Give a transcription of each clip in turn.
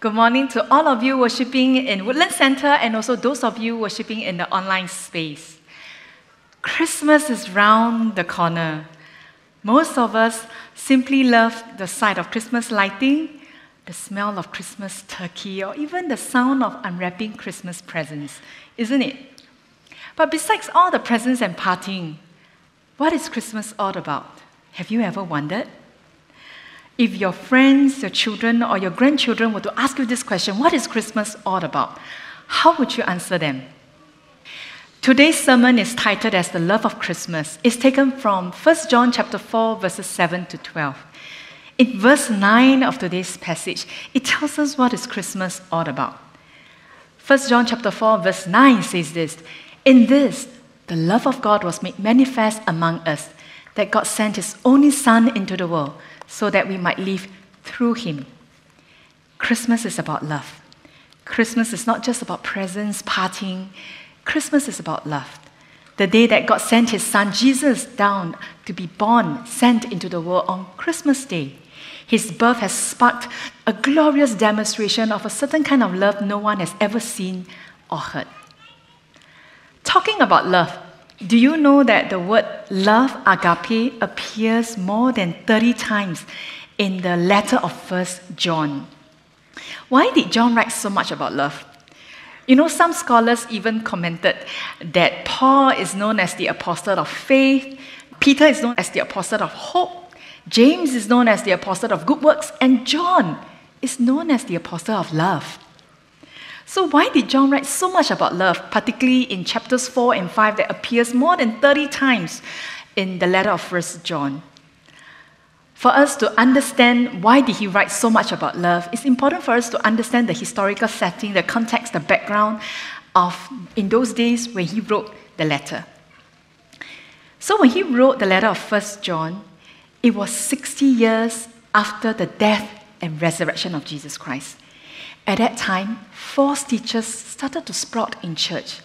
Good morning to all of you worshiping in Woodlands Centre and also those of you worshiping in the online space. Christmas is round the corner. Most of us simply love the sight of Christmas lighting, the smell of Christmas turkey, or even the sound of unwrapping Christmas presents, isn't it? But besides all the presents and partying, what is Christmas all about? Have you ever wondered? If your friends, your children, or your grandchildren were to ask you this question, what is Christmas all about? How would you answer them? Today's sermon is titled as The Love of Christmas. It's taken from 1 John chapter 4, verses 7 to 12. In verse 9 of today's passage, it tells us what is Christmas all about. 1 John chapter 4, verse 9 says this In this, the love of God was made manifest among us, that God sent his only Son into the world so that we might live through him. Christmas is about love. Christmas is not just about presents, parting. Christmas is about love. The day that God sent his son Jesus down to be born, sent into the world on Christmas Day. His birth has sparked a glorious demonstration of a certain kind of love no one has ever seen or heard. Talking about love, do you know that the word love, agape, appears more than 30 times in the letter of First John? Why did John write so much about love? You know, some scholars even commented that Paul is known as the apostle of faith, Peter is known as the apostle of hope, James is known as the apostle of good works, and John is known as the apostle of love. So, why did John write so much about love, particularly in chapters 4 and 5 that appears more than 30 times in the letter of 1 John? For us to understand why did he write so much about love, it's important for us to understand the historical setting, the context, the background of in those days when he wrote the letter. So when he wrote the letter of 1 John, it was 60 years after the death and resurrection of Jesus Christ. At that time, false teachers started to sprout in church,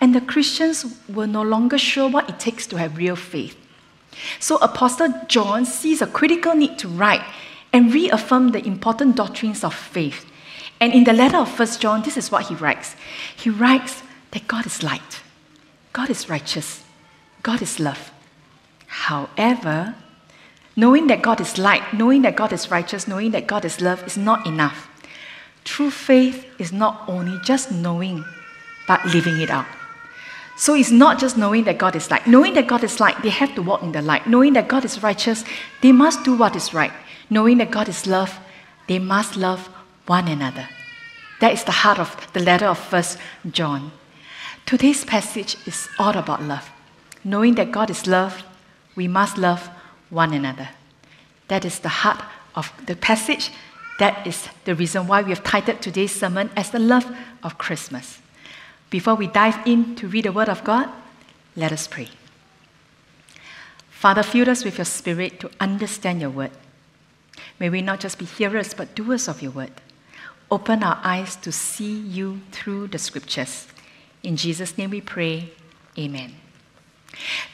and the Christians were no longer sure what it takes to have real faith. So, Apostle John sees a critical need to write and reaffirm the important doctrines of faith. And in the letter of 1 John, this is what he writes He writes that God is light, God is righteous, God is love. However, knowing that God is light, knowing that God is righteous, knowing that God is love is not enough. True faith is not only just knowing, but living it out. So it's not just knowing that God is light. Knowing that God is light, they have to walk in the light. Knowing that God is righteous, they must do what is right. Knowing that God is love, they must love one another. That is the heart of the letter of First John. Today's passage is all about love. Knowing that God is love, we must love one another. That is the heart of the passage that is the reason why we have titled today's sermon as the love of Christmas. Before we dive in to read the Word of God, let us pray. Father, fill us with your Spirit to understand your Word. May we not just be hearers, but doers of your Word. Open our eyes to see you through the Scriptures. In Jesus' name we pray. Amen.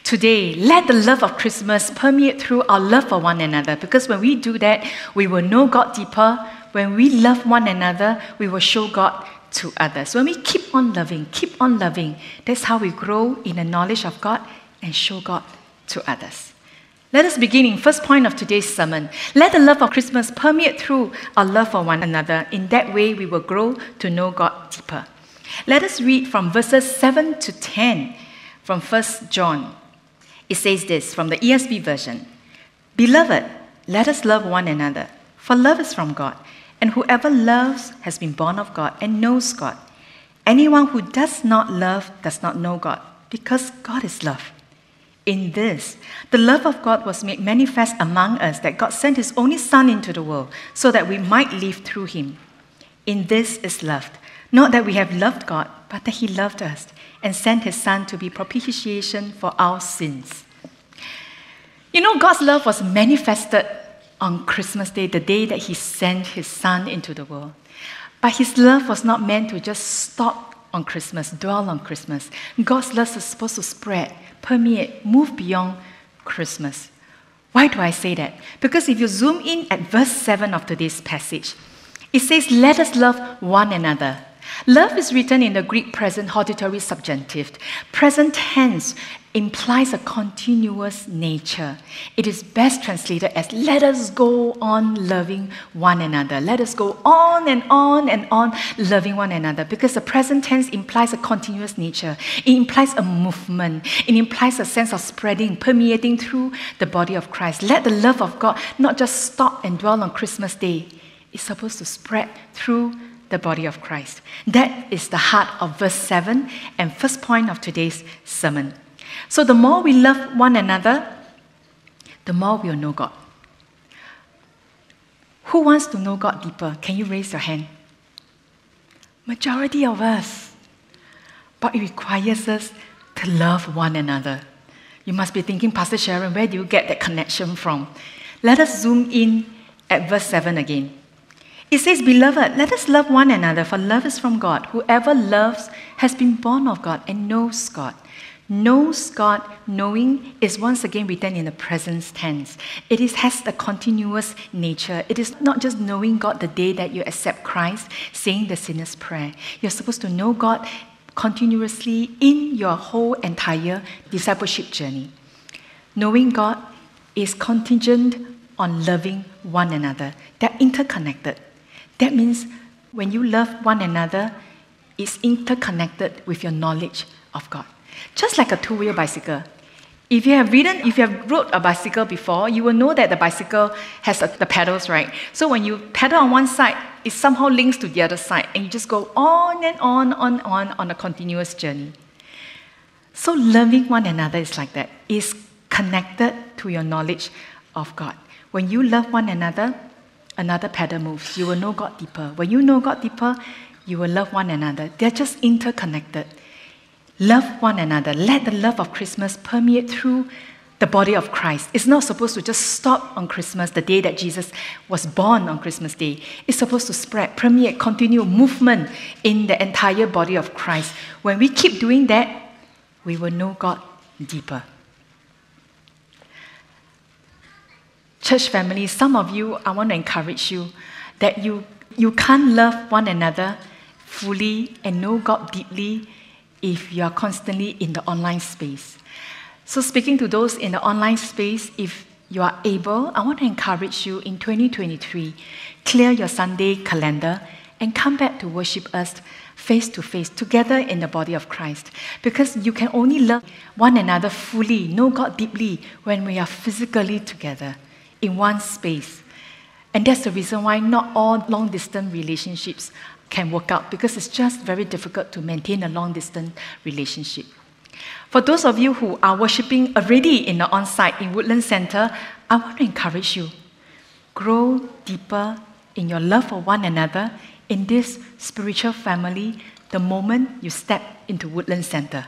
Today, let the love of Christmas permeate through our love for one another because when we do that, we will know God deeper. When we love one another, we will show God to others. When we keep on loving, keep on loving, that's how we grow in the knowledge of God and show God to others. Let us begin in first point of today's sermon. Let the love of Christmas permeate through our love for one another. In that way, we will grow to know God deeper. Let us read from verses 7 to 10 from 1 John. It says this from the ESV version Beloved, let us love one another, for love is from God, and whoever loves has been born of God and knows God. Anyone who does not love does not know God, because God is love. In this, the love of God was made manifest among us that God sent His only Son into the world so that we might live through Him. In this is loved, not that we have loved God, but that He loved us and sent His Son to be propitiation for our sins. You know, God's love was manifested on Christmas Day, the day that He sent His Son into the world. But His love was not meant to just stop on Christmas, dwell on Christmas. God's love is supposed to spread permeate, move beyond Christmas. Why do I say that? Because if you zoom in at verse 7 of today's passage, it says, Let us love one another. Love is written in the Greek present hortatory subjunctive. Present tense implies a continuous nature. It is best translated as let us go on loving one another. Let us go on and on and on loving one another because the present tense implies a continuous nature. It implies a movement. It implies a sense of spreading, permeating through the body of Christ. Let the love of God not just stop and dwell on Christmas Day. It's supposed to spread through the body of Christ. That is the heart of verse 7 and first point of today's sermon. So the more we love one another, the more we'll know God. Who wants to know God deeper? Can you raise your hand? Majority of us. But it requires us to love one another. You must be thinking, Pastor Sharon, where do you get that connection from? Let us zoom in at verse 7 again. It says, Beloved, let us love one another, for love is from God. Whoever loves has been born of God and knows God knows God, knowing is once again written in the present tense. It is, has a continuous nature. It is not just knowing God the day that you accept Christ, saying the sinner's prayer. You're supposed to know God continuously in your whole entire discipleship journey. Knowing God is contingent on loving one another. They're interconnected. That means when you love one another, it's interconnected with your knowledge of God. Just like a two-wheel bicycle. If you have ridden, if you have rode a bicycle before, you will know that the bicycle has a, the pedals, right? So when you pedal on one side, it somehow links to the other side, and you just go on and on, on, on, on a continuous journey. So loving one another is like that. Is connected to your knowledge of God. When you love one another, another pedal moves. You will know God deeper. When you know God deeper, you will love one another. They're just interconnected. Love one another. Let the love of Christmas permeate through the body of Christ. It's not supposed to just stop on Christmas, the day that Jesus was born on Christmas Day. It's supposed to spread, permeate, continue movement in the entire body of Christ. When we keep doing that, we will know God deeper. Church family, some of you, I want to encourage you that you, you can't love one another fully and know God deeply if you are constantly in the online space. So, speaking to those in the online space, if you are able, I want to encourage you in 2023, clear your Sunday calendar and come back to worship us face to face, together in the body of Christ. Because you can only love one another fully, know God deeply, when we are physically together in one space. And that's the reason why not all long distance relationships can work out because it's just very difficult to maintain a long distance relationship. For those of you who are worshiping already in the on site in Woodlands Centre, I want to encourage you grow deeper in your love for one another in this spiritual family the moment you step into Woodlands Centre.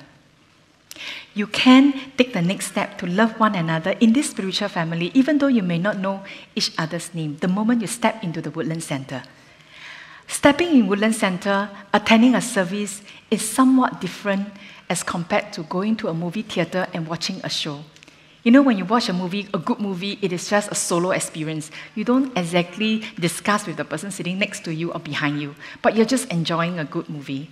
You can take the next step to love one another in this spiritual family, even though you may not know each other's name, the moment you step into the Woodlands Centre. Stepping in Woodlands Centre, attending a service is somewhat different as compared to going to a movie theater and watching a show. You know, when you watch a movie, a good movie, it is just a solo experience. You don't exactly discuss with the person sitting next to you or behind you, but you're just enjoying a good movie.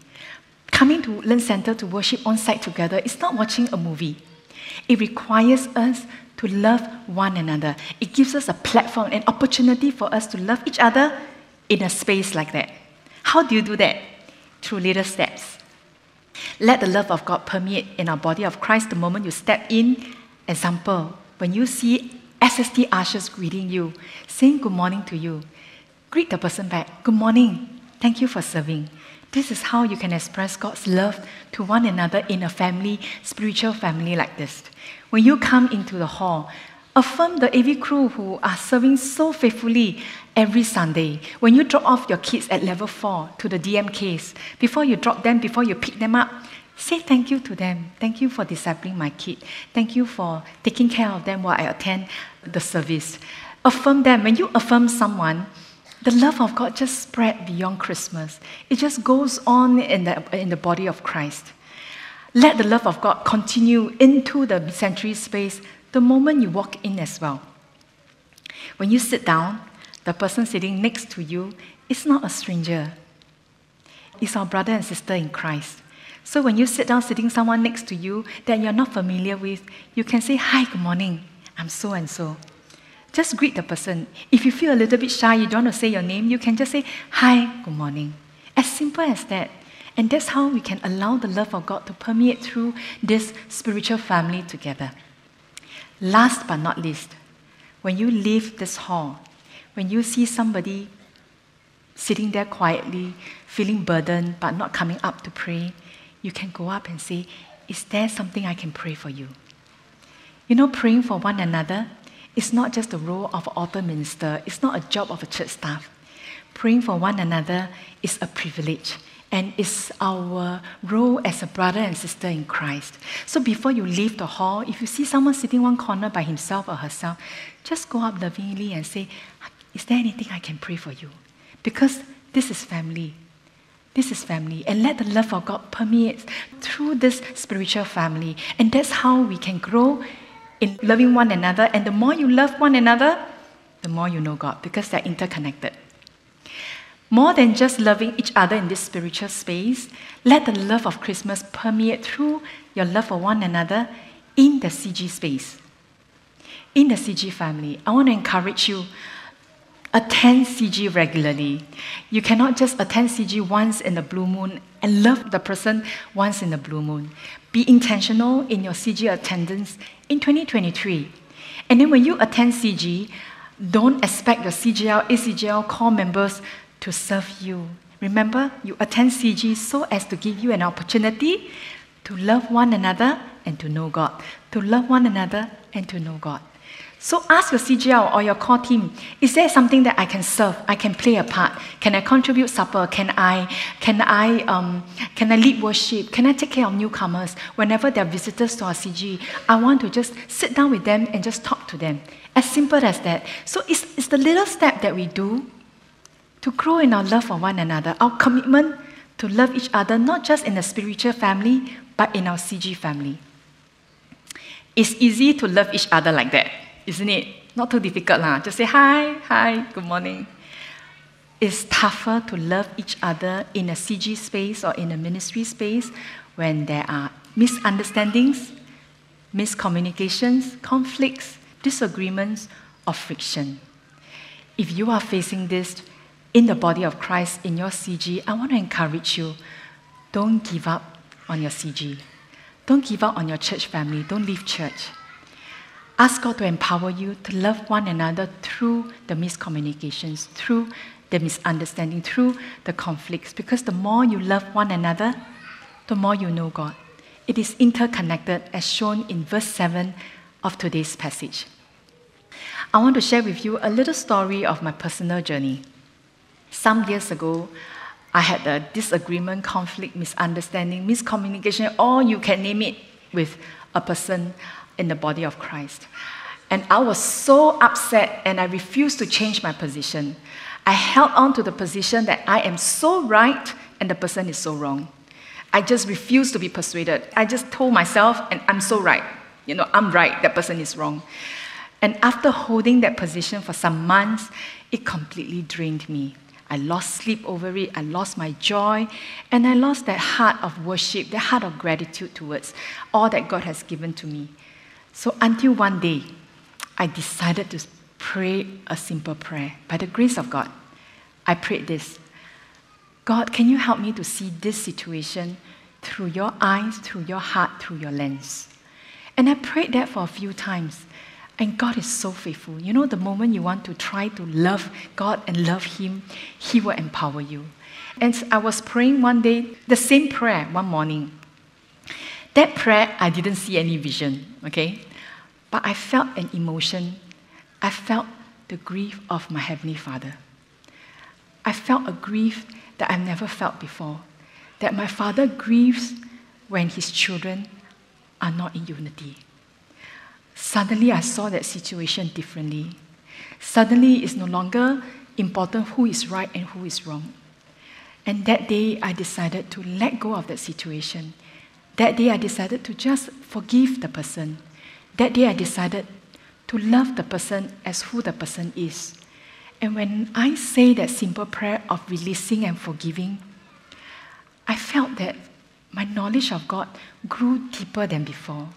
Coming to Woodlands Centre to worship on site together is not watching a movie. It requires us to love one another. It gives us a platform, an opportunity for us to love each other in a space like that. How do you do that? Through little steps. Let the love of God permeate in our body of Christ the moment you step in. Example, when you see SST ushers greeting you, saying good morning to you, greet the person back, good morning, thank you for serving. This is how you can express God's love to one another in a family, spiritual family like this. When you come into the hall, affirm the AV crew who are serving so faithfully every Sunday. When you drop off your kids at level 4 to the DMKs, before you drop them, before you pick them up, say thank you to them. Thank you for discipling my kid. Thank you for taking care of them while I attend the service. Affirm them. When you affirm someone, the love of God just spread beyond Christmas. It just goes on in the, in the body of Christ. Let the love of God continue into the sanctuary space the moment you walk in as well. When you sit down, the person sitting next to you is not a stranger. It's our brother and sister in Christ. So when you sit down sitting someone next to you that you're not familiar with, you can say, Hi, good morning. I'm so and so. Just greet the person. If you feel a little bit shy, you don't want to say your name, you can just say, Hi, good morning. As simple as that. And that's how we can allow the love of God to permeate through this spiritual family together. Last but not least, when you leave this hall, when you see somebody sitting there quietly, feeling burdened but not coming up to pray, you can go up and say, Is there something I can pray for you? You know, praying for one another it's not just the role of an altar minister, it's not a job of a church staff. Praying for one another is a privilege and it's our role as a brother and sister in Christ. So before you leave the hall, if you see someone sitting one corner by himself or herself, just go up lovingly and say, Is there anything I can pray for you? Because this is family. This is family. And let the love of God permeate through this spiritual family. And that's how we can grow in loving one another. And the more you love one another, the more you know God because they're interconnected. More than just loving each other in this spiritual space, let the love of Christmas permeate through your love for one another in the CG space. In the CG family, I want to encourage you attend CG regularly. You cannot just attend CG once in the blue moon and love the person once in the blue moon. Be intentional in your CG attendance in 2023. And then when you attend CG, don't expect the CGL, ACGL core members to serve you. Remember, you attend CG so as to give you an opportunity to love one another and to know God. To love one another and to know God. So ask your CGL or your core team, is there something that I can serve? I can play a part? Can I contribute supper? Can I, can I, um, can I lead worship? Can I take care of newcomers? Whenever they're visitors to our CG, I want to just sit down with them and just talk to them. As simple as that. So it's, it's the little step that we do to grow in our love for one another, our commitment to love each other, not just in the spiritual family, but in our CG family. It's easy to love each other like that isn't it? Not too difficult, lah. Just say hi, hi, good morning. It's tougher to love each other in a CG space or in a ministry space when there are misunderstandings, miscommunications, conflicts, disagreements, or friction. If you are facing this in the body of Christ in your CG, I want to encourage you don't give up on your CG. Don't give up on your church family. Don't leave church. Ask God to empower you to love one another through the miscommunications, through the misunderstanding, through the conflicts. Because the more you love one another, the more you know God. It is interconnected as shown in verse 7 of today's passage. I want to share with you a little story of my personal journey. Some years ago, I had a disagreement, conflict, misunderstanding, miscommunication, or you can name it, with a person in the body of Christ. And I was so upset and I refused to change my position. I held on to the position that I am so right and the person is so wrong. I just refused to be persuaded. I just told myself, and I'm so right. You know, I'm right, that person is wrong. And after holding that position for some months, it completely drained me. I lost sleep over it, I lost my joy, and I lost that heart of worship, that heart of gratitude towards all that God has given to me. So until one day, I decided to pray a simple prayer. By the grace of God, I prayed this God, can you help me to see this situation through your eyes, through your heart, through your lens? And I prayed that for a few times. And God is so faithful. You know, the moment you want to try to love God and love Him, He will empower you. And I was praying one day, the same prayer one morning. That prayer, I didn't see any vision, okay? But I felt an emotion. I felt the grief of my Heavenly Father. I felt a grief that I've never felt before. That my Father grieves when His children are not in unity. Suddenly, I saw that situation differently. Suddenly, it's no longer important who is right and who is wrong. And that day, I decided to let go of that situation. That day, I decided to just forgive the person. That day, I decided to love the person as who the person is. And when I say that simple prayer of releasing and forgiving, I felt that my knowledge of God grew deeper than before.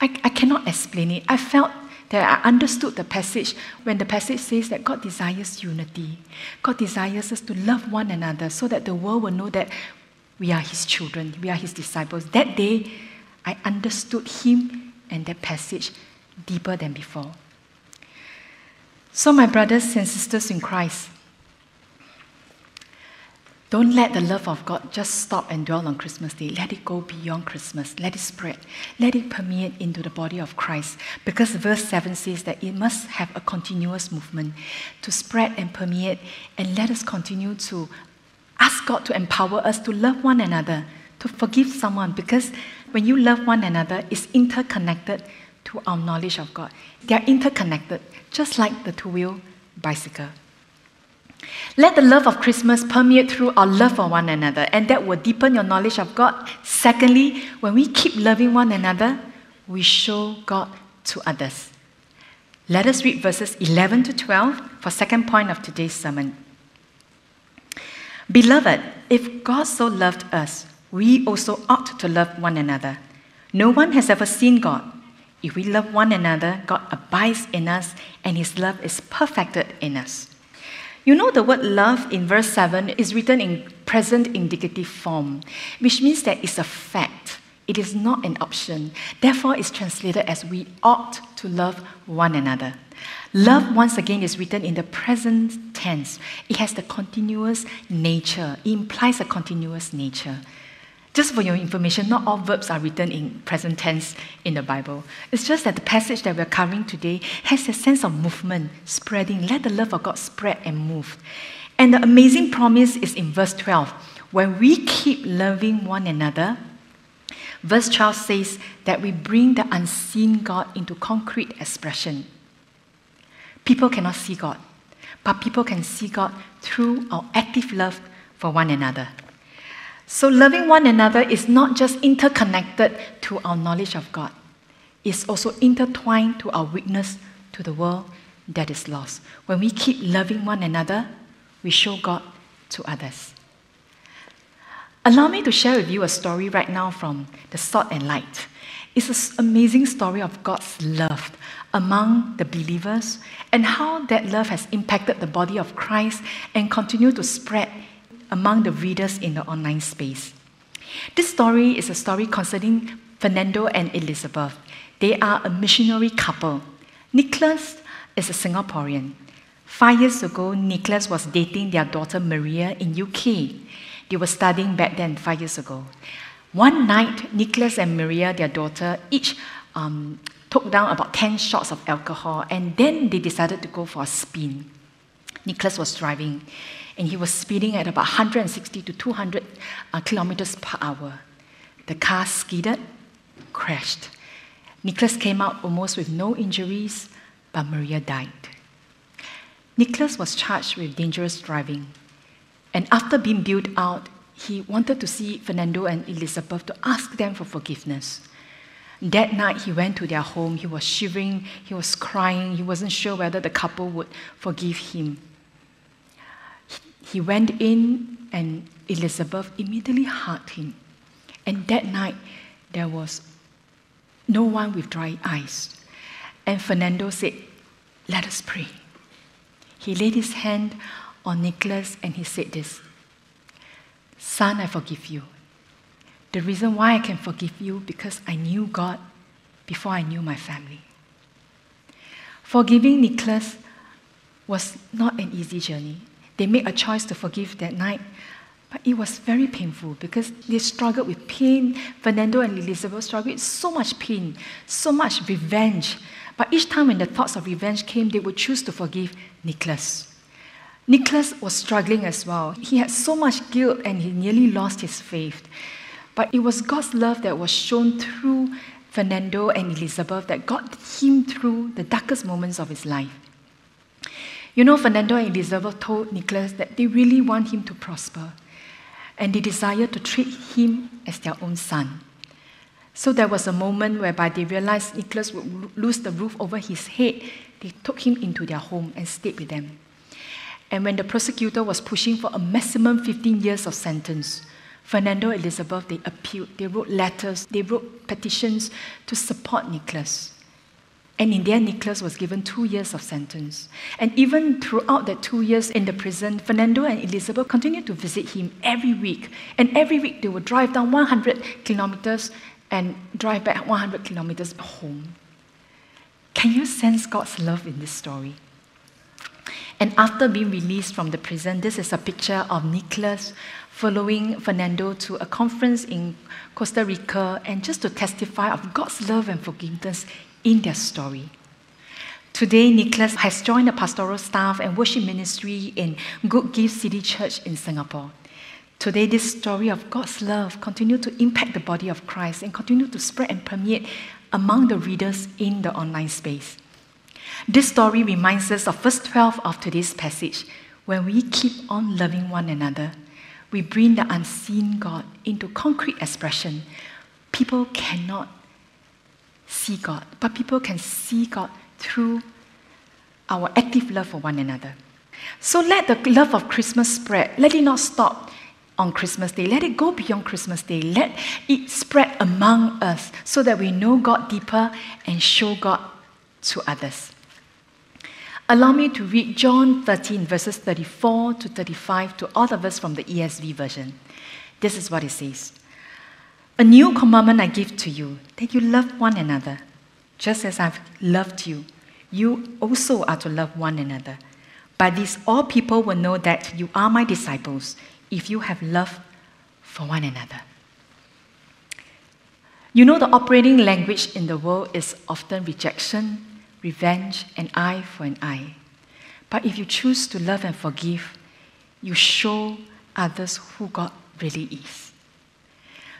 I, I cannot explain it. I felt that I understood the passage when the passage says that God desires unity. God desires us to love one another so that the world will know that we are His children, we are His disciples. That day, I understood Him and that passage deeper than before. So, my brothers and sisters in Christ, don't let the love of God just stop and dwell on Christmas Day. Let it go beyond Christmas. Let it spread. Let it permeate into the body of Christ. Because verse 7 says that it must have a continuous movement to spread and permeate. And let us continue to ask God to empower us to love one another, to forgive someone. Because when you love one another, it's interconnected to our knowledge of God. They are interconnected, just like the two wheel bicycle. Let the love of Christmas permeate through our love for one another, and that will deepen your knowledge of God. Secondly, when we keep loving one another, we show God to others. Let us read verses 11 to 12 for second point of today's sermon. Beloved, if God so loved us, we also ought to love one another. No one has ever seen God. If we love one another, God abides in us, and his love is perfected in us. You know, the word love in verse 7 is written in present indicative form, which means that it's a fact. It is not an option. Therefore, it's translated as we ought to love one another. Love, once again, is written in the present tense. It has the continuous nature, it implies a continuous nature. Just for your information, not all verbs are written in present tense in the Bible. It's just that the passage that we're covering today has a sense of movement, spreading. Let the love of God spread and move. And the amazing promise is in verse 12. When we keep loving one another, verse 12 says that we bring the unseen God into concrete expression. People cannot see God, but people can see God through our active love for one another. So, loving one another is not just interconnected to our knowledge of God, it's also intertwined to our witness to the world that is lost. When we keep loving one another, we show God to others. Allow me to share with you a story right now from the Salt and Light. It's an amazing story of God's love among the believers and how that love has impacted the body of Christ and continue to spread among the readers in the online space. This story is a story concerning Fernando and Elizabeth. They are a missionary couple. Nicholas is a Singaporean. Five years ago, Nicholas was dating their daughter Maria in UK. They were studying back then, five years ago. One night, Nicholas and Maria, their daughter, each um, took down about 10 shots of alcohol and then they decided to go for a spin. Nicholas was driving and he was speeding at about 160 to 200 uh, kilometers per hour. The car skidded, crashed. Nicholas came out almost with no injuries, but Maria died. Nicholas was charged with dangerous driving. And after being built out, he wanted to see Fernando and Elizabeth to ask them for forgiveness. That night, he went to their home. He was shivering, he was crying, he wasn't sure whether the couple would forgive him. He went in, and Elizabeth immediately hugged him. And that night, there was no one with dry eyes. And Fernando said, Let us pray. He laid his hand on Nicholas and he said this Son, I forgive you. The reason why I can forgive you because I knew God before I knew my family. Forgiving Nicholas was not an easy journey. They made a choice to forgive that night, But it was very painful because they struggled with pain. Fernando and Elizabeth struggled with so much pain, so much revenge. But each time when the thoughts of revenge came, they would choose to forgive Nicholas. Nicholas was struggling as well. He had so much guilt and he nearly lost his faith. But it was God's love that was shown through Fernando and Elizabeth that got him through the darkest moments of his life. You know, Fernando and Elizabeth told Nicholas that they really want him to prosper and they desired to treat him as their own son. So there was a moment whereby they realized Nicholas would lose the roof over his head. They took him into their home and stayed with them. And when the prosecutor was pushing for a maximum 15 years of sentence, Fernando and Elizabeth, they appealed, they wrote letters, they wrote petitions to support Nicholas. And in the end, Nicholas was given two years of sentence. And even throughout that two years in the prison, Fernando and Elizabeth continued to visit him every week. And every week they would drive down 100 kilometers and drive back 100 kilometers home. Can you sense God's love in this story? And after being released from the prison, this is a picture of Nicholas following Fernando to a conference in Costa Rica and just to testify of God's love and forgiveness in their story. Today, Nicholas has joined the pastoral staff and worship ministry in Good Gift City Church in Singapore. Today, this story of God's love continue to impact the body of Christ and continue to spread and permeate among the readers in the online space. This story reminds us of verse 12 of today's passage. When we keep on loving one another, we bring the unseen God into concrete expression. People cannot see God, but people can see God through our active love for one another. So let the love of Christmas spread. Let it not stop on Christmas Day. Let it go beyond Christmas Day. Let it spread among us so that we know God deeper and show God to others. Allow me to read John 13, verses 34 to 35 to all of us from the ESV version. This is what it says a new commandment I give to you that you love one another. Just as I've loved you, you also are to love one another. By this, all people will know that you are my disciples if you have love for one another. You know, the operating language in the world is often rejection, revenge, and eye for an eye. But if you choose to love and forgive, you show others who God really is.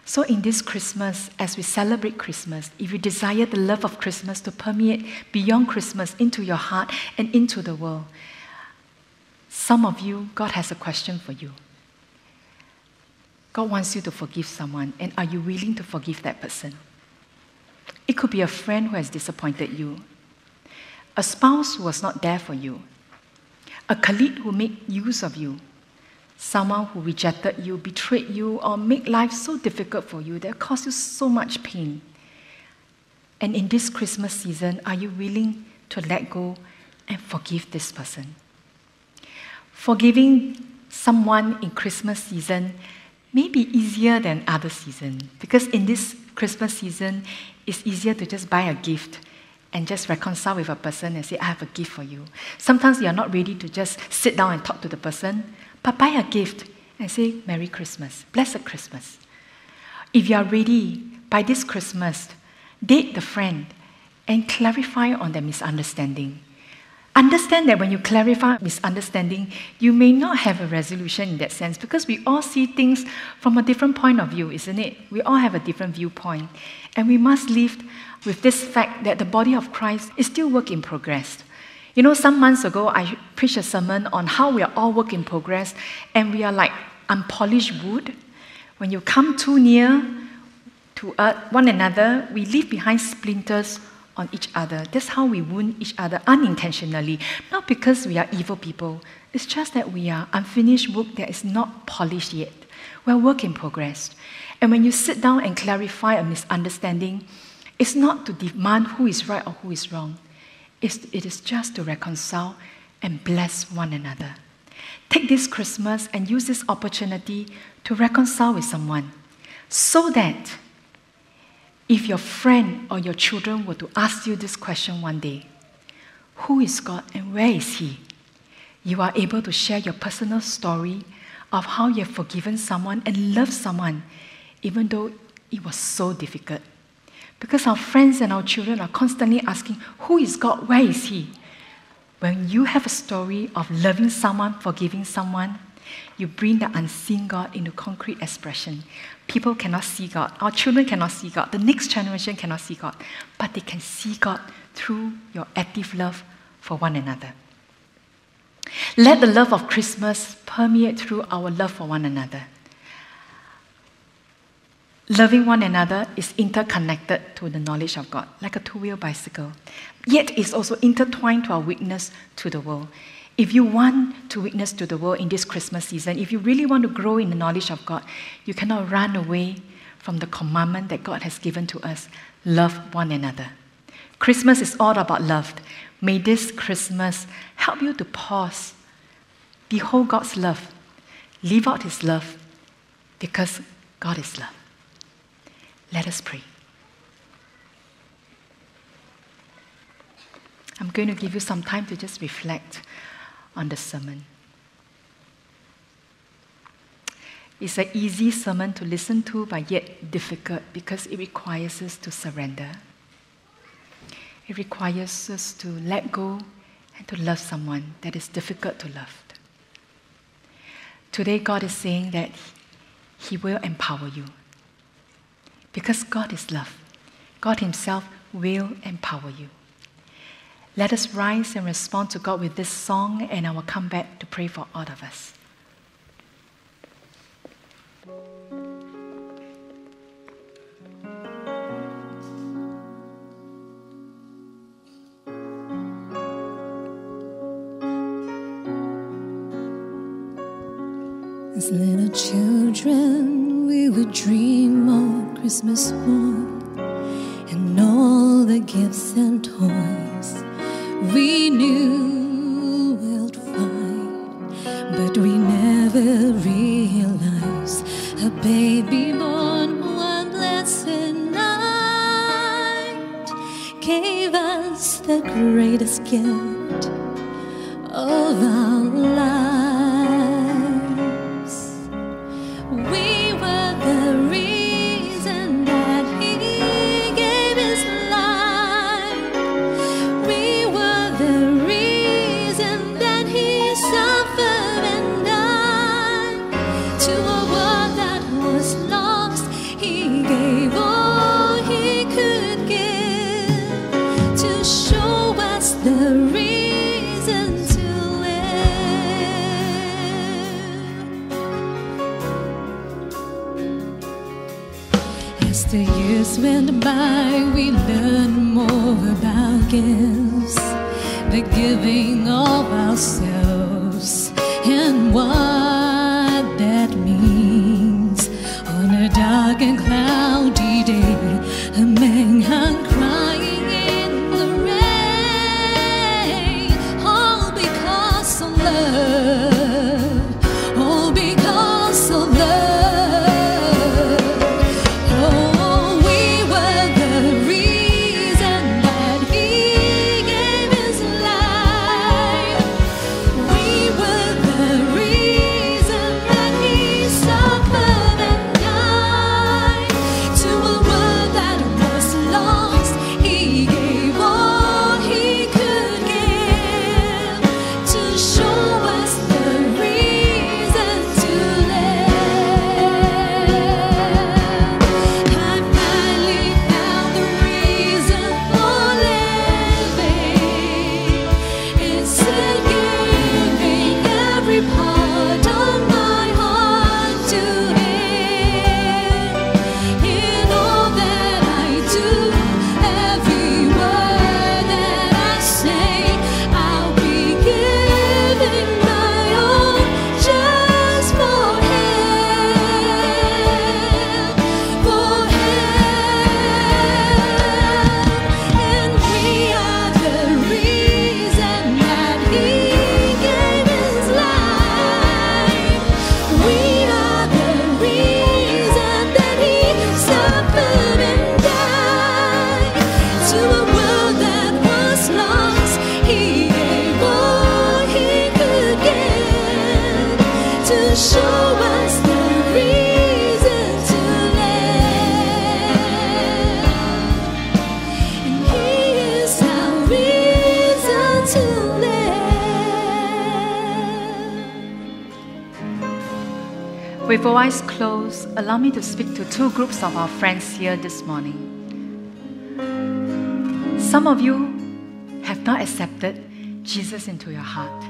So, in this Christmas, as we celebrate Christmas, if you desire the love of Christmas to permeate beyond Christmas into your heart and into the world, some of you, God has a question for you. God wants you to forgive someone, and are you willing to forgive that person? It could be a friend who has disappointed you, a spouse who was not there for you, a colleague who made use of you, someone who rejected you, betrayed you, or made life so difficult for you that caused you so much pain. And in this Christmas season, are you willing to let go and forgive this person? Forgiving someone in Christmas season may be easier than other season because in this Christmas season, it's easier to just buy a gift and just reconcile with a person and say, I have a gift for you. Sometimes you're not ready to just sit down and talk to the person, but buy a gift and say, Merry Christmas, Blessed Christmas. If you are ready by this Christmas, date the friend and clarify on the misunderstanding. Understand that when you clarify misunderstanding, you may not have a resolution in that sense because we all see things from a different point of view, isn't it? We all have a different viewpoint. And we must live with this fact that the body of Christ is still work in progress. You know, some months ago, I preached a sermon on how we are all work in progress and we are like unpolished wood. When you come too near to one another, we leave behind splinters on each other. That's how we wound each other unintentionally. Not because we are evil people, it's just that we are unfinished work that is not polished yet. We're work in progress. And when you sit down and clarify a misunderstanding, it's not to demand who is right or who is wrong it is just to reconcile and bless one another. Take this Christmas and use this opportunity to reconcile with someone so that if your friend or your children were to ask you this question one day who is God and where is He? You are able to share your personal story of how you have forgiven someone and loved someone, even though it was so difficult. Because our friends and our children are constantly asking, Who is God? Where is He? When you have a story of loving someone, forgiving someone, you bring the unseen God into concrete expression. People cannot see God. Our children cannot see God. The next generation cannot see God. But they can see God through your active love for one another. Let the love of Christmas permeate through our love for one another. Loving one another is interconnected to the knowledge of God, like a two wheel bicycle. Yet it's also intertwined to our witness to the world. If you want to witness to the world in this Christmas season, if you really want to grow in the knowledge of God, you cannot run away from the commandment that God has given to us love one another. Christmas is all about love. May this Christmas help you to pause, behold God's love, live out His love, because God is love. Let us pray. I'm going to give you some time to just reflect on the sermon. It's an easy sermon to listen to, but yet difficult because it requires us to surrender. It requires us to let go and to love someone that is difficult to love. Today, God is saying that He will empower you. Because God is love, God Himself will empower you. Let us rise and respond to God with this song, and I will come back to pray for all of us. As little children, we would dream of Christmas morn and all the gifts and toys the greatest gift of our allow me to speak to two groups of our friends here this morning. Some of you have not accepted Jesus into your heart.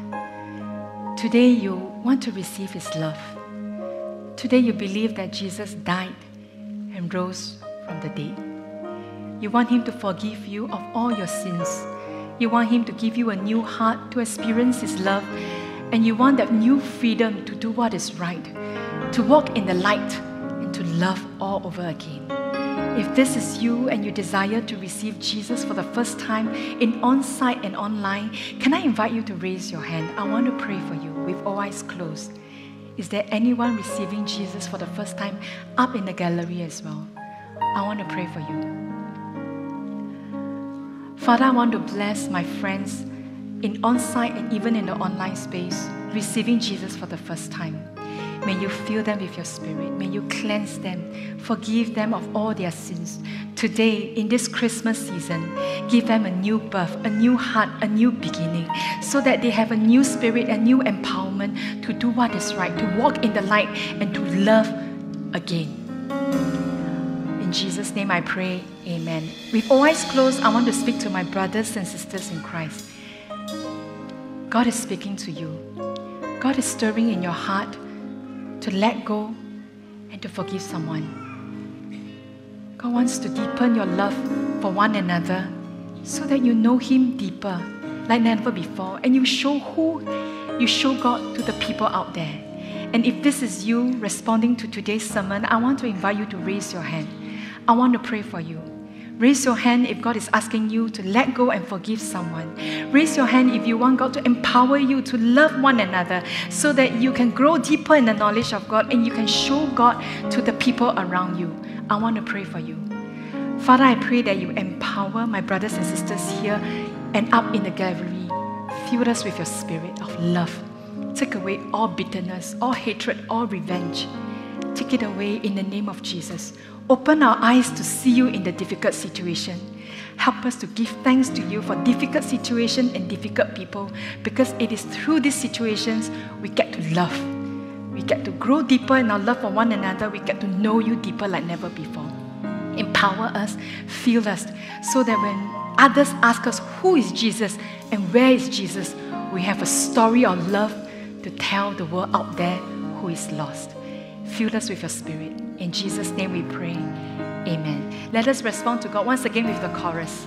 Today, you want to receive His love. Today, you believe that Jesus died and rose from the dead. You want Him to forgive you of all your sins. You want Him to give you a new heart to experience His love. And you want that new freedom to do what is right, to walk in the light, love all over again. If this is you and you desire to receive Jesus for the first time in on site and online, can I invite you to raise your hand? I want to pray for you with all eyes closed. Is there anyone receiving Jesus for the first time up in the gallery as well? I want to pray for you. Father, I want to bless my friends in on site and even in the online space receiving Jesus for the first time. May you fill them with your spirit. May you cleanse them, forgive them of all their sins. Today, in this Christmas season, give them a new birth, a new heart, a new beginning, so that they have a new spirit, a new empowerment to do what is right, to walk in the light, and to love again. In Jesus' name I pray, Amen. With all eyes closed, I want to speak to my brothers and sisters in Christ. God is speaking to you. God is stirring in your heart to let go and to forgive someone. God wants to deepen your love for one another so that you know Him deeper like never before and you show who you show God to the people out there. And if this is you responding to today's sermon, I want to invite you to raise your hand. I want to pray for you. Raise your hand if God is asking you to let go and forgive someone. Raise your hand if you want God to empower you to love one another so that you can grow deeper in the knowledge of God and you can show God to the people around you. I want to pray for you. Father, I pray that you empower my brothers and sisters here and up in the gallery. Fill us with your spirit of love. Take away all bitterness, all hatred, all revenge. Take it away in the name of Jesus. Open our eyes to see you in the difficult situation. Help us to give thanks to you for difficult situations and difficult people because it is through these situations we get to love. We get to grow deeper in our love for one another. We get to know you deeper like never before. Empower us, fill us, so that when others ask us, Who is Jesus and where is Jesus? we have a story of love to tell the world out there who is lost. Fill us with your spirit. In Jesus' name we pray. Amen. Let us respond to God once again with the chorus.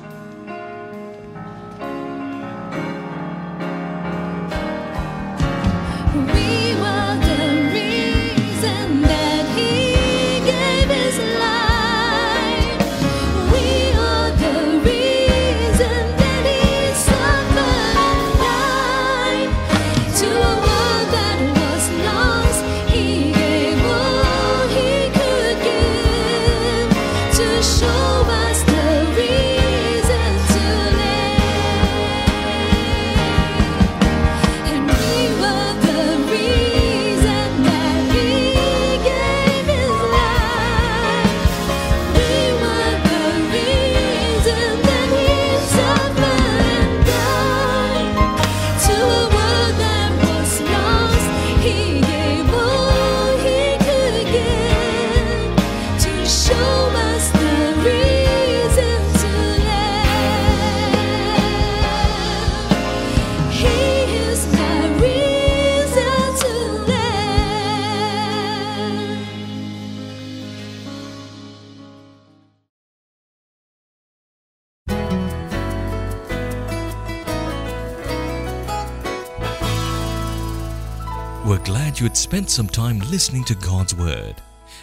Had spent some time listening to God's Word,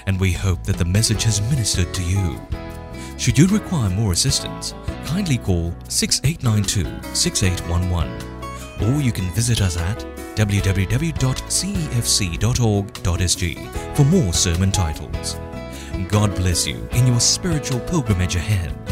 and we hope that the message has ministered to you. Should you require more assistance, kindly call 6892 6811, or you can visit us at www.cefc.org.sg for more sermon titles. God bless you in your spiritual pilgrimage ahead.